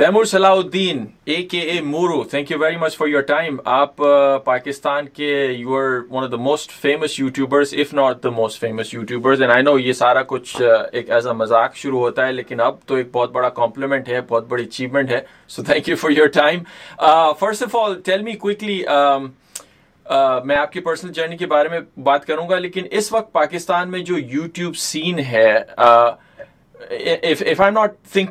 Timur Salahuddin A K A Moro thank you very much for your time آپ پاکستان کے you are of the most famous of the most famous یہ کچھ ایک as a مذاق شروع ہوتا ہے لیکن اب تو ایک بہت بڑا کمپلیمنٹ ہے بہت بڑی اچیومنٹ ہے so thank you for your time first of all tell me quickly میں آپ کی پرسنل جرنی کے بارے میں بات کروں گا لیکن اس وقت پاکستان میں جو یوٹیوب سین ہے اتنی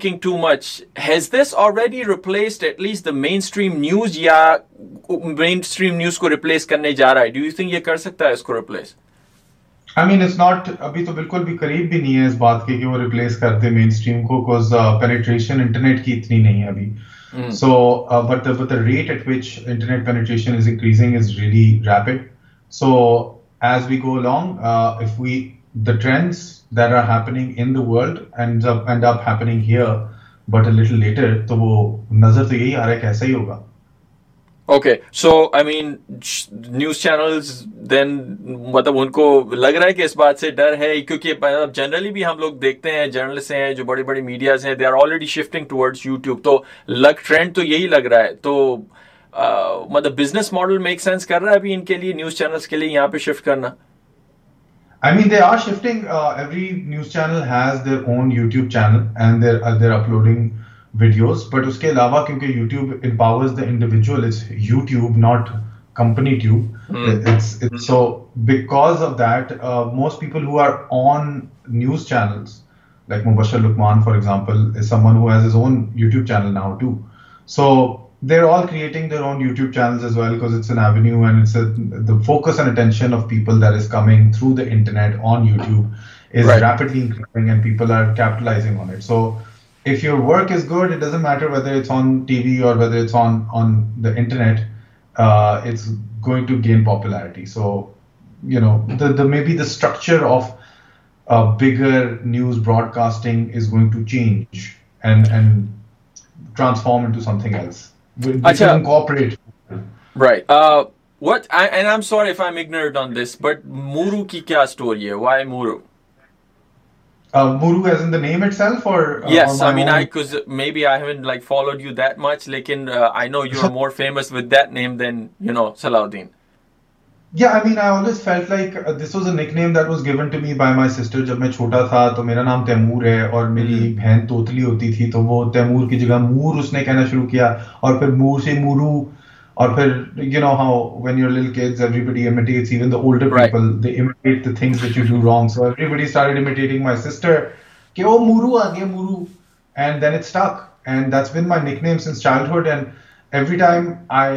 نہیں ہے ابھی سو ریٹ ایٹ ونٹر جو بڑے ٹرینڈ تو یہی لگ رہا ہے تو مطلب بزنس ماڈل میک سینس کر رہا ہے I mean they are shifting every news channel has their own YouTube channel and their other uploading videos but اس کے علاوہ کیونکہ YouTube empowers the individual is YouTube not company tube so because of that most people who are on news channels like Mubasher رکمان for example some one who's is on YouTube channel now to so there are online work matter ویدرنیٹ gain popular may be the اسٹرکچرسٹنگ transform ٹوگ اچھا کیا story ہے Yeah, I mean, I always felt like uh, this was a nickname that was given to me by my sister. جب میں چھوٹا تھا تو میرا نام تیمور ہے اور میری بہن توتلی ہوتی تھی تو وہ تیمور کی جگہ مور اس نے کہنا شروع کیا اور پھر مور سے مورو اور پھر you know how when your little kids everybody imitates even the older right. people they imitate the things that you do wrong so everybody started imitating my sister کہ وہ مورو آگے Moro and then it stuck and that's been my nickname since childhood and every time I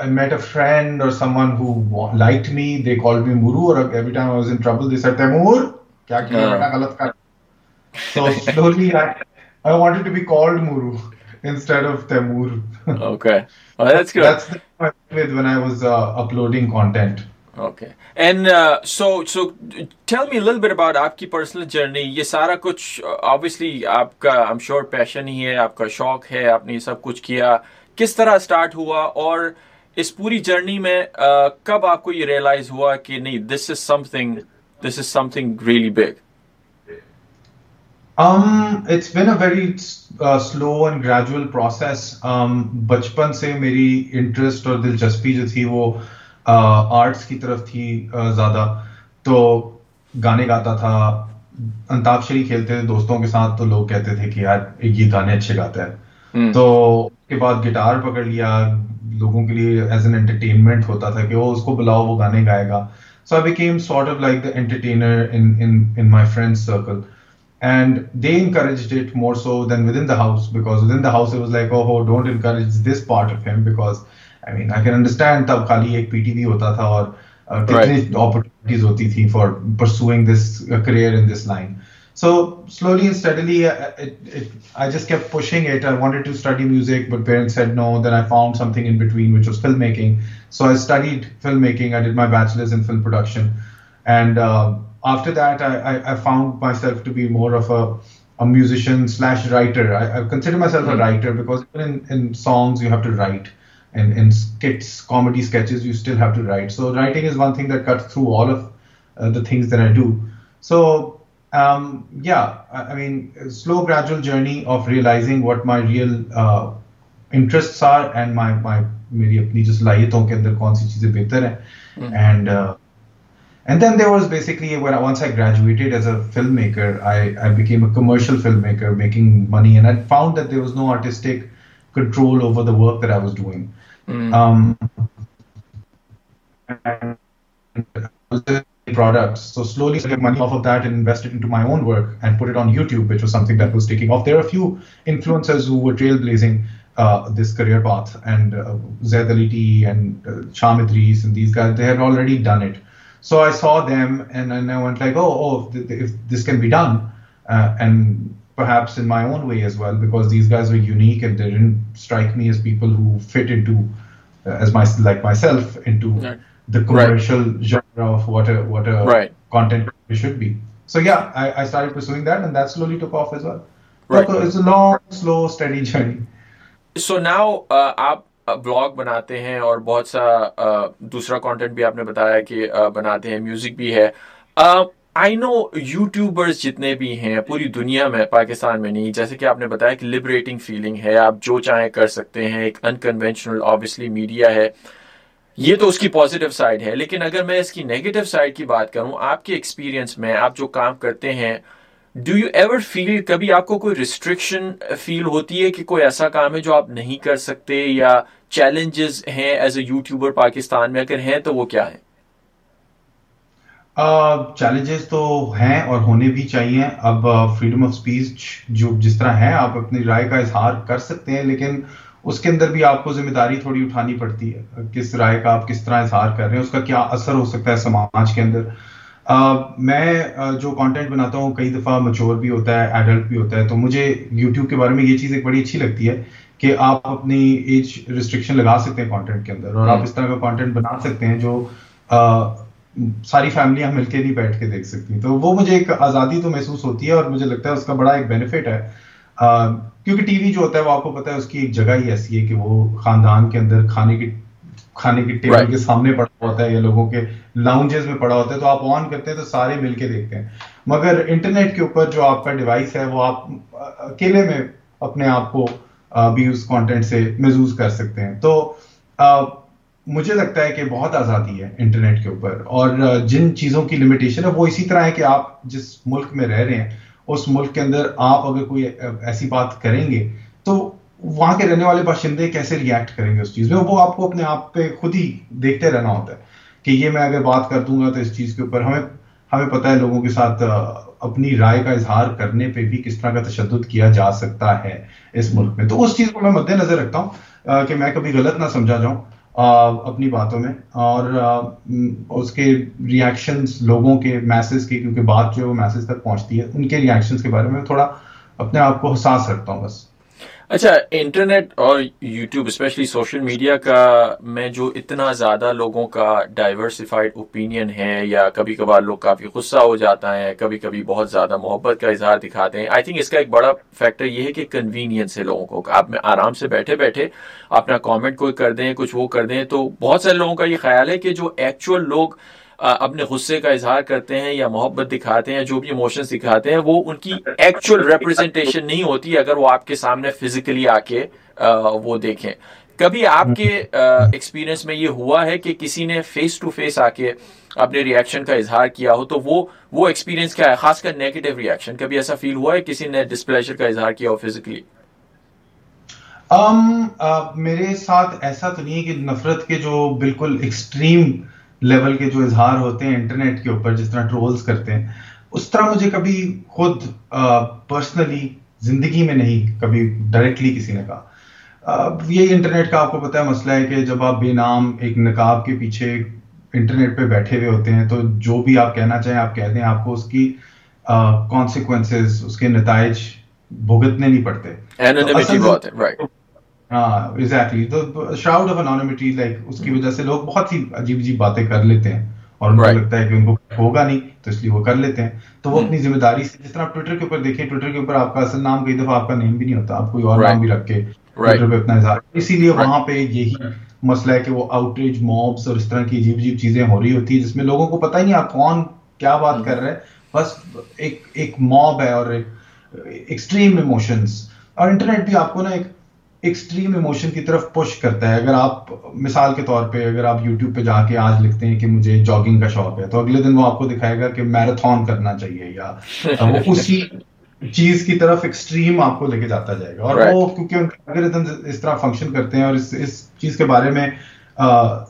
I met a friend or someone who liked me, they called me Muru, or every time I was in trouble, they said, Temur, kya kya yeah. So slowly, I, I wanted to be called Muru instead of Temur. okay. Oh, that's good. That's the with when I was uh, uploading content. Okay and so so tell me Lal bit about آپ کی personal journey یہ سارا کچھ obviously آپ کا I'm sure passion ہی ہے آپ کا شوق ہے آپ نے یہ سب کچھ کیا کس طرح اسٹارٹ ہوا اور اس پوری جرنی میں کب آپ کو یہ ریئلائز ہوا کہ نہیں this is something this is something really big Um, it's been a very uh, slow and gradual process. Um, بچپن سے میری انٹرسٹ اور دلچسپی جو تھی وہ آرٹس کی طرف تھی زیادہ تو گانے گاتا تھا انتاکشری کھیلتے تھے دوستوں کے ساتھ تو لوگ کہتے تھے کہ یار یہ گانے اچھے گاتا ہے تو اس کے بعد گٹار پکڑ لیا لوگوں کے لیے ایز این انٹرٹینمنٹ ہوتا تھا کہ وہ اس کو بلاؤ وہ گانے گائے گا so I became sort of like the entertainer in my friend circle and they encourage it more so then with in the house because with in the house was like oh who don't encourage this part of him because I mean I can understand تب خالی ایک P T V ہوتا تھا اور uh, کتنی opportunities ہوتی تھی for pursuing this career in this line So slowly and steadily, uh, uh, I just kept pushing it. I wanted to study music, but parents said no. Then I found something in between, which was filmmaking. So I studied filmmaking. I did my bachelor's in film production. And uh, after that, I found myself to be more of a musician / writer. I consider myself a hmm. writer because even in songs, you have to write. And in skits, comedy sketches, you still have to write. So writing is one thing that cuts through all of the things that I do. So um, yeah, I mean, slow, gradual journey of realizing what my real uh, interests are and my my میری اپنی جو صلاحیتوں کے اندر کون سی چیزیں بہتر ہیں and and then there was basically once I graduated as a film maker I I became a commercial film maker making money and I found that there was no artistic control over the work that I was doing products. So slowly I get money off of that and invest it into my own work and put it on YouTube, which was something that was taking off. There are a few influencers who were trailblazing uh, this career path and uh, Zaid Aliti and uh, Chamitris and these guys, they had already done it. So I saw them and and I went like, oh, oh if, if this can be done uh, and perhaps in my own way as well, because these guys were unique and they didn't strike me as people who fit into uh, as my, like myself into right. the commercial right. right. Right. genre of what what a a a content should be. So So So yeah, I, I started pursuing that, that and slowly took off as well. it's long, slow, steady journey. now, uh, سونا دوسرا content بھی آپ نے بتایا کہ بناتے ہیں music بھی ہے آئی نو یوٹیوبرز جتنے بھی ہیں پوری دنیا میں پاکستان میں نہیں جیسے کہ آپ نے بتایا کہ لبریٹنگ فیلنگ ہے آپ جو چاہیں کر سکتے ہیں ایک آبویسلی میڈیا ہے یہ تو اس کی پازیٹیو سائڈ ہے لیکن اگر میں اس کی نیگیٹو سائڈ کی بات کروں آپ کے ایکسپیرینس میں آپ جو کام کرتے ہیں کبھی آپ کو کوئی ہوتی ہے کہ کوئی ایسا کام ہے جو آپ نہیں کر سکتے یا چیلنجز ہیں ایز اے یوٹیوبر پاکستان میں اگر ہیں تو وہ کیا ہے چیلنجز تو ہیں اور ہونے بھی چاہیے اب فریڈم آف اسپیچ جو جس طرح ہے آپ اپنی رائے کا اظہار کر سکتے ہیں لیکن اس کے اندر بھی آپ کو ذمہ داری تھوڑی اٹھانی پڑتی ہے کس رائے کا آپ کس طرح اظہار کر رہے ہیں اس کا کیا اثر ہو سکتا ہے سماج کے اندر میں جو کانٹینٹ بناتا ہوں کئی دفعہ مچور بھی ہوتا ہے ایڈلٹ بھی ہوتا ہے تو مجھے یوٹیوب کے بارے میں یہ چیز ایک بڑی اچھی لگتی ہے کہ آپ اپنی ایج ریسٹرکشن لگا سکتے ہیں کانٹینٹ کے اندر اور آپ اس طرح کا کانٹینٹ بنا سکتے ہیں جو ساری فیملیاں مل کے نہیں بیٹھ کے دیکھ سکتی تو وہ مجھے ایک آزادی تو محسوس ہوتی ہے اور مجھے لگتا ہے اس کا بڑا ایک بینیفٹ ہے کیونکہ ٹی وی جو ہوتا ہے وہ آپ کو پتا ہے اس کی ایک جگہ ہی ایسی ہے کہ وہ خاندان کے اندر کھانے کی کھانے کی ٹیبل کے سامنے پڑا ہوتا ہے یا لوگوں کے لاؤنجز میں پڑا ہوتا ہے تو آپ آن کرتے ہیں تو سارے مل کے دیکھتے ہیں مگر انٹرنیٹ کے اوپر جو آپ کا ڈیوائس ہے وہ آپ اکیلے میں اپنے آپ کو بھی اس کانٹینٹ سے محظوظ کر سکتے ہیں تو مجھے لگتا ہے کہ بہت آزادی ہے انٹرنیٹ کے اوپر اور جن چیزوں کی لمیٹیشن ہے وہ اسی طرح ہے کہ آپ جس ملک میں رہ رہے ہیں اس ملک کے اندر آپ اگر کوئی ایسی بات کریں گے تو وہاں کے رہنے والے باشندے کیسے ریئیکٹ کریں گے اس چیز میں وہ آپ کو اپنے آپ پہ خود ہی دیکھتے رہنا ہوتا ہے کہ یہ میں اگر بات کر دوں گا تو اس چیز کے اوپر ہمیں ہمیں پتا ہے لوگوں کے ساتھ اپنی رائے کا اظہار کرنے پہ بھی کس طرح کا تشدد کیا جا سکتا ہے اس ملک میں تو اس چیز کو میں مد نظر رکھتا ہوں کہ میں کبھی غلط نہ سمجھا جاؤں اپنی باتوں میں اور اس کے ریاکشنز لوگوں کے میسیج کی کیونکہ بات جو میسیج تک پہنچتی ہے ان کے ریاکشنز کے بارے میں تھوڑا اپنے آپ کو حساس رکھتا ہوں بس اچھا انٹرنیٹ اور یوٹیوب اسپیشلی سوشل میڈیا کا میں جو اتنا زیادہ لوگوں کا ڈائیورسفائڈ اوپینین ہے یا کبھی کبھار لوگ کافی غصہ ہو جاتا ہے کبھی کبھی بہت زیادہ محبت کا اظہار دکھاتے ہیں آئی تھنک اس کا ایک بڑا فیکٹر یہ ہے کہ کنوینئنس ہے لوگوں کو آپ میں آرام سے بیٹھے بیٹھے اپنا کامنٹ کوئی کر دیں کچھ وہ کر دیں تو بہت سارے لوگوں کا یہ خیال ہے کہ جو ایکچوئل لوگ اپنے غصے کا اظہار کرتے ہیں یا محبت دکھاتے ہیں جو بھی دکھاتے ہیں وہ ان کی ایکچول ایکچوئلٹیشن نہیں ہوتی اگر وہ آپ کے سامنے فزیکلی وہ دیکھیں کبھی آپ کے ایکسپیرینس میں یہ ہوا ہے کہ کسی نے فیس ٹو فیس آ کے اپنے ریئیکشن کا اظہار کیا ہو تو وہ وہ ایکسپیرینس کیا ہے خاص کر نیگیٹو ریئیکشن کبھی ایسا فیل ہوا ہے کسی نے ڈسپلیشر کا اظہار کیا ہو فزیکلی میرے ساتھ ایسا تو نہیں ہے کہ نفرت کے جو بالکل ایکسٹریم لیول کے جو اظہار ہوتے ہیں انٹرنیٹ کے اوپر جس طرح ٹرولز کرتے ہیں اس طرح مجھے کبھی خود پرسنلی زندگی میں نہیں کبھی ڈائریکٹلی کسی نے کہا یہی انٹرنیٹ کا آپ کو پتا مسئلہ ہے کہ جب آپ بے نام ایک نقاب کے پیچھے انٹرنیٹ پہ بیٹھے ہوئے ہوتے ہیں تو جو بھی آپ کہنا چاہیں آپ کہہ دیں آپ کو اس کی کانسیکوینسز اس کے نتائج بھگتنے نہیں پڑتے ایگزیکٹلی تو آف لائک اس کی وجہ سے لوگ بہت ہی عجیب عجیب باتیں کر لیتے ہیں اور ان ان کو کو لگتا ہے کہ ہوگا نہیں تو اس لیے وہ کر لیتے ہیں تو وہ hmm. اپنی ذمہ داری سے جس طرح ٹویٹر کے اوپر دیکھیں ٹویٹر ٹویٹر کے کے اوپر آپ آپ آپ کا کا اصل نام نام کئی دفعہ نیم بھی بھی نہیں ہوتا کوئی اور رکھ پہ اپنا اظہار اسی لیے وہاں پہ یہی مسئلہ ہے کہ وہ آؤٹ ریچ موبس اور اس طرح کی عجیب عجیب چیزیں ہو رہی ہوتی ہیں جس میں لوگوں کو پتہ ہی نہیں آپ کون کیا بات hmm. کر رہے ہیں بس ایک ایک موب ہے اور ایکسٹریم ایموشنس اور انٹرنیٹ بھی آپ کو نا ایک ایکسٹریم ایموشن کی طرف پش کرتا ہے اگر آپ مثال کے طور پہ اگر آپ یوٹیوب پہ جا کے آج لکھتے ہیں کہ مجھے جاگنگ کا شوق ہے تو اگلے دن وہ آپ کو دکھائے گا کہ میراتھون کرنا چاہیے یا وہ اسی چیز کی طرف ایکسٹریم آپ کو لے کے جاتا جائے گا اور وہ کیونکہ اگر اس طرح فنکشن کرتے ہیں اور اس اس چیز کے بارے میں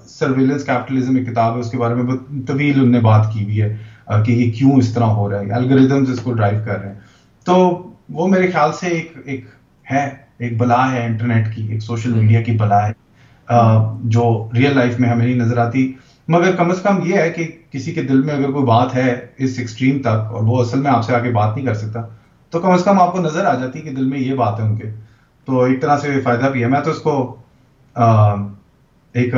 سرویلنس کیپٹلزم ایک کتاب ہے اس کے بارے میں طویل ان نے بات کی بھی ہے کہ یہ کیوں اس طرح ہو رہا ہے الگریدمز اس کو ڈرائیو کر رہے ہیں تو وہ میرے خیال سے ایک ایک ہے ایک بلا ہے انٹرنیٹ کی ایک سوشل میڈیا کی بلا ہے جو ریئل لائف میں ہمیں نہیں نظر آتی مگر کم از کم یہ ہے کہ کسی کے دل میں اگر کوئی بات ہے اس ایکسٹریم تک اور وہ اصل میں آپ سے آگے بات نہیں کر سکتا تو کم از کم آپ کو نظر آ جاتی کہ دل میں یہ بات ہے ان کے تو ایک طرح سے فائدہ بھی ہے میں تو اس کو ایک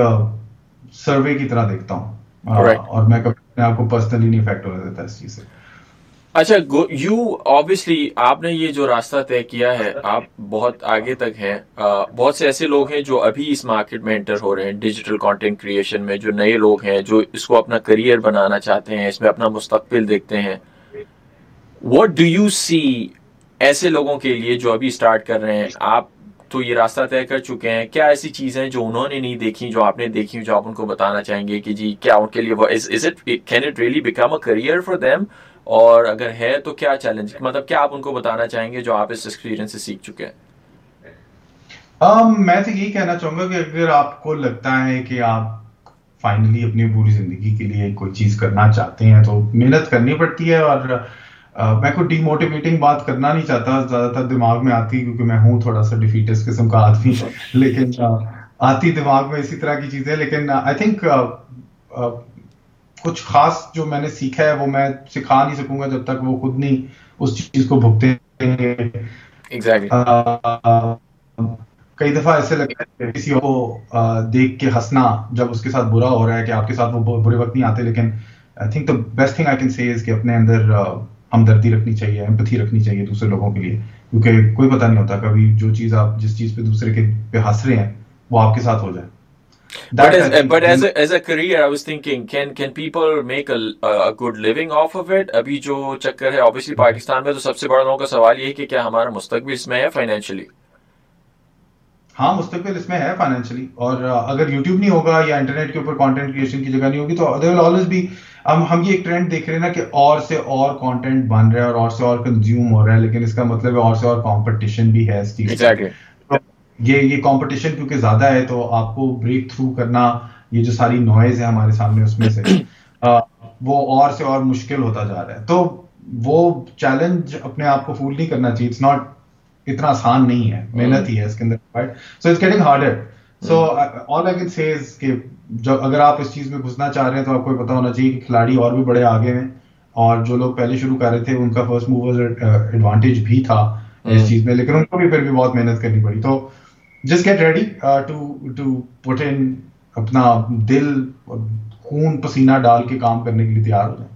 سروے کی طرح دیکھتا ہوں اور میں کبھی آپ کو پرسنلی نہیں افیکٹ ہو جاتا اس چیز سے اچھا یو آبیسلی آپ نے یہ جو راستہ طے کیا ہے آپ بہت آگے تک ہیں بہت سے ایسے لوگ ہیں جو ابھی اس مارکیٹ میں انٹر ہو رہے ہیں ڈیجیٹل کانٹینٹ کریشن میں جو نئے لوگ ہیں جو اس کو اپنا کریئر بنانا چاہتے ہیں اس میں اپنا مستقبل دیکھتے ہیں وٹ ڈو یو سی ایسے لوگوں کے لیے جو ابھی اسٹارٹ کر رہے ہیں آپ تو یہ راستہ طے کر چکے ہیں کیا ایسی چیزیں جو انہوں نے نہیں دیکھی جو آپ نے دیکھی جو آپ ان کو بتانا چاہیں گے کہ جی کیا ان کے لیے فار دیم اور اگر ہے تو کیا چیلنج مطلب کیا آپ ان کو بتانا چاہیں گے جو آپ اس ایکسپیرینس سے سیکھ چکے ہیں میں تو یہی کہنا چاہوں گا کہ اگر آپ کو لگتا ہے کہ آپ فائنلی اپنی پوری زندگی کے لیے کوئی چیز کرنا چاہتے ہیں تو محنت کرنی پڑتی ہے اور میں کوئی ڈی موٹیویٹنگ بات کرنا نہیں چاہتا زیادہ تر دماغ میں آتی کیونکہ میں ہوں تھوڑا سا ڈیفیٹس قسم کا آدمی لیکن آتی دماغ میں اسی طرح کی چیزیں لیکن آئی تھنک کچھ خاص جو میں نے سیکھا ہے وہ میں سکھا نہیں سکوں گا جب تک وہ خود نہیں اس چیز کو بھگتے کئی دفعہ ایسے لگتا ہے کسی کو دیکھ کے ہنسنا جب اس کے ساتھ برا ہو رہا ہے کہ آپ کے ساتھ وہ برے وقت نہیں آتے لیکن I think the best thing I can say کہ اپنے اندر ہمدردی رکھنی چاہیے امپتھی رکھنی چاہیے دوسرے لوگوں کے لیے کیونکہ کوئی پتہ نہیں ہوتا کبھی جو چیز آپ جس چیز پہ دوسرے کے پہ ہنس رہے ہیں وہ آپ کے ساتھ ہو جائے That but as, but as, a, as a career, I was thinking, can can people make a, a good living off of it? Abhi jo chakkar hai, obviously mm-hmm. Pakistan mein to sabse bada logon ka sawal ye hai ki kya hamara mustaqbil isme hai financially? ہاں مستقبل اس میں ہے financially اور اگر YouTube نہیں ہوگا یا internet کے اوپر کانٹینٹ کریشن کی جگہ نہیں ہوگی تو دے ول آلویز بھی ہم ہم یہ ایک ٹرینڈ دیکھ رہے ہیں نا کہ اور سے اور کانٹینٹ بن رہا ہے اور اور سے اور کنزیوم ہو رہا ہے لیکن اس کا مطلب ہے اور سے اور کمپٹیشن بھی ہے اس چیز کے یہ یہ کمپٹیشن کیونکہ زیادہ ہے تو آپ کو بریک تھرو کرنا یہ جو ساری نوائز ہے ہمارے سامنے اس میں سے وہ اور سے اور مشکل ہوتا جا رہا ہے تو وہ چیلنج اپنے آپ کو فول نہیں کرنا چاہیے اٹس ناٹ اتنا آسان نہیں ہے محنت ہی ہے اس کے اندر so so it's getting all I can say کہ اگر آپ اس چیز میں گھسنا چاہ رہے ہیں تو آپ کو یہ پتا ہونا چاہیے کہ کھلاڑی اور بھی بڑے آگے ہیں اور جو لوگ پہلے شروع کر رہے تھے ان کا فرسٹ موور ایڈوانٹیج بھی تھا اس چیز میں لیکن ان کو بھی پھر بھی بہت محنت کرنی پڑی تو get ready to to put in اپنا دل خون پسینہ ڈال کے کے کام کرنے لیے تیار ہو جائیں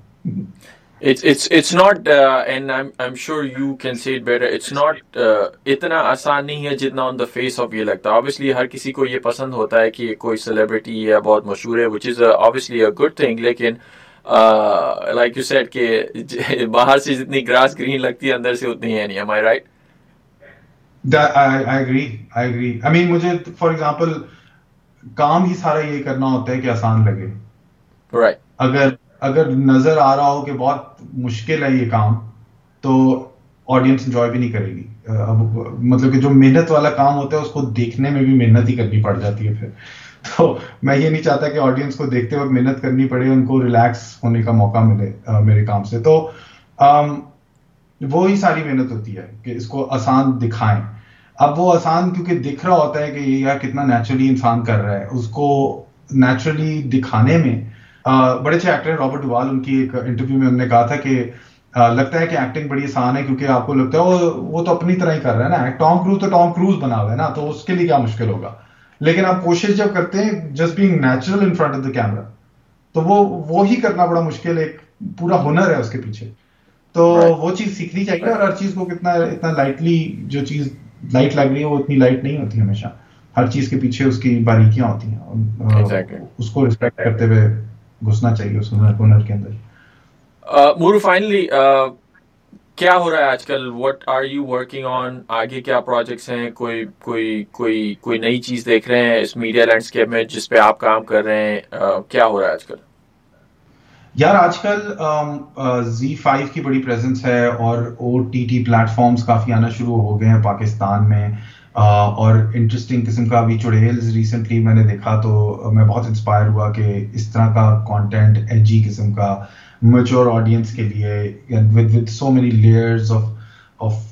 اتنا آسان نہیں ہے جتنا یہ لگتا. ہر کسی کو یہ پسند ہوتا ہے کہ کوئی celebrity یا بہت مشہور ہے گڈ تھنگ لیکن کہ باہر سے جتنی گراس گرین لگتی ہے اندر سے اتنی ہے نہیں. right? مجھے فار ایگزامپل کام ہی سارا یہ کرنا ہوتا ہے کہ آسان لگے right. اگر اگر نظر آ رہا ہو کہ بہت مشکل ہے یہ کام تو آڈینس انجوائے بھی نہیں کرے گی مطلب کہ جو محنت والا کام ہوتا ہے اس کو دیکھنے میں بھی محنت ہی کرنی پڑ جاتی ہے پھر تو میں یہ نہیں چاہتا کہ آڈینس کو دیکھتے وقت محنت کرنی پڑے ان کو ریلیکس ہونے کا موقع ملے میرے کام سے تو وہی ساری محنت ہوتی ہے کہ اس کو آسان دکھائیں اب وہ آسان کیونکہ دکھ رہا ہوتا ہے کہ یہ کتنا نیچرلی انسان کر رہا ہے اس کو نیچرلی دکھانے میں بڑے اچھے ایکٹر ہیں رابرٹ ڈوال ان کی ایک انٹرویو میں انہوں نے کہا تھا کہ لگتا ہے کہ ایکٹنگ بڑی آسان ہے کیونکہ آپ کو لگتا ہے وہ تو اپنی طرح ہی کر رہا ہے نا ٹام کروز تو ٹام کروز بنا ہوا ہے نا تو اس کے لیے کیا مشکل ہوگا لیکن آپ کوشش جب کرتے ہیں just being natural in front of the camera تو وہ وہی کرنا بڑا مشکل ایک پورا ہنر ہے اس کے پیچھے تو وہ چیز سیکھنی چاہیے اور ہر چیز کو کتنا اتنا لائٹلی جو چیز لائٹ لگ رہی ہے وہ اتنی لائٹ نہیں ہوتی ہمیشہ ہر چیز کے پیچھے اس کی باریکیاں ہوتی ہیں اس کو ریسپیکٹ کرتے ہوئے گھسنا چاہیے اس ہنر کو ہنر کے اندر مورو فائنلی کیا ہو رہا ہے آج کل what are you working on آگے کیا پروجیکٹس ہیں کوئی کوئی کوئی کوئی نئی چیز دیکھ رہے ہیں اس میڈیا لینڈسکیپ میں جس پہ آپ کام کر رہے ہیں کیا ہو رہا ہے آج کل یار آج کل زی فائیو کی بڑی پریزنس ہے اور O T T plate forms کافی آنا شروع ہو گئے ہیں پاکستان میں اور انٹرسٹنگ قسم کا بھی چڑیلز ریسنٹلی میں نے دیکھا تو میں بہت انسپائر ہوا کہ اس طرح کا کانٹینٹ ایجی قسم کا میچور آڈینس کے لیے with so many layers of of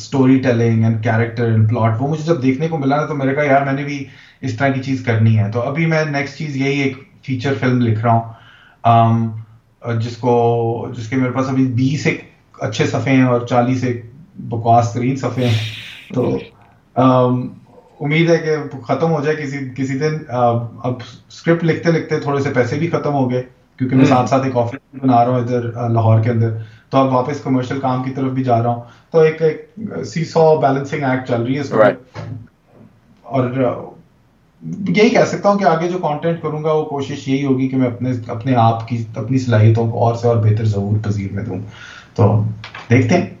story telling and character and plot وہ مجھے جب دیکھنے کو ملا نا تو میرے کہا یار میں نے بھی اس طرح کی چیز کرنی ہے تو ابھی میں نیکسٹ چیز یہی ایک فیچر فلم لکھ رہا ہوں Um, جس کو جس کے میرے پاس ابھی بیس ایک اچھے صفحے ہیں اور چالیس ایک بکواس ترین صفحے ہیں تو um, امید ہے کہ ختم ہو جائے کسی کسی دن um, اب اسکرپٹ لکھتے لکھتے تھوڑے سے پیسے بھی ختم ہو گئے کیونکہ میں ساتھ ساتھ ایک آفس بنا رہا ہوں ادھر uh, لاہور کے اندر تو اب واپس کمرشل کام کی طرف بھی جا رہا ہوں تو ایک سی سو بیلنسنگ ایکٹ چل رہی ہے اور uh, یہی کہہ سکتا ہوں کہ آگے جو کانٹینٹ کروں گا وہ کوشش یہی ہوگی کہ میں اپنے اپنے آپ کی اپنی صلاحیتوں کو اور سے اور بہتر ضرور پذیر میں دوں تو دیکھتے ہیں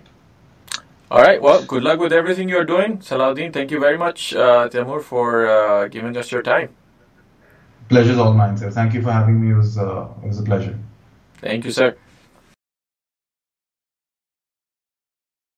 All right, well, good luck with everything you are doing. Salahuddin, thank you very much, uh, Timur, for uh, giving us your time. Pleasure's all mine, sir. Thank you for having me. It was, uh, it was a pleasure. Thank you, sir.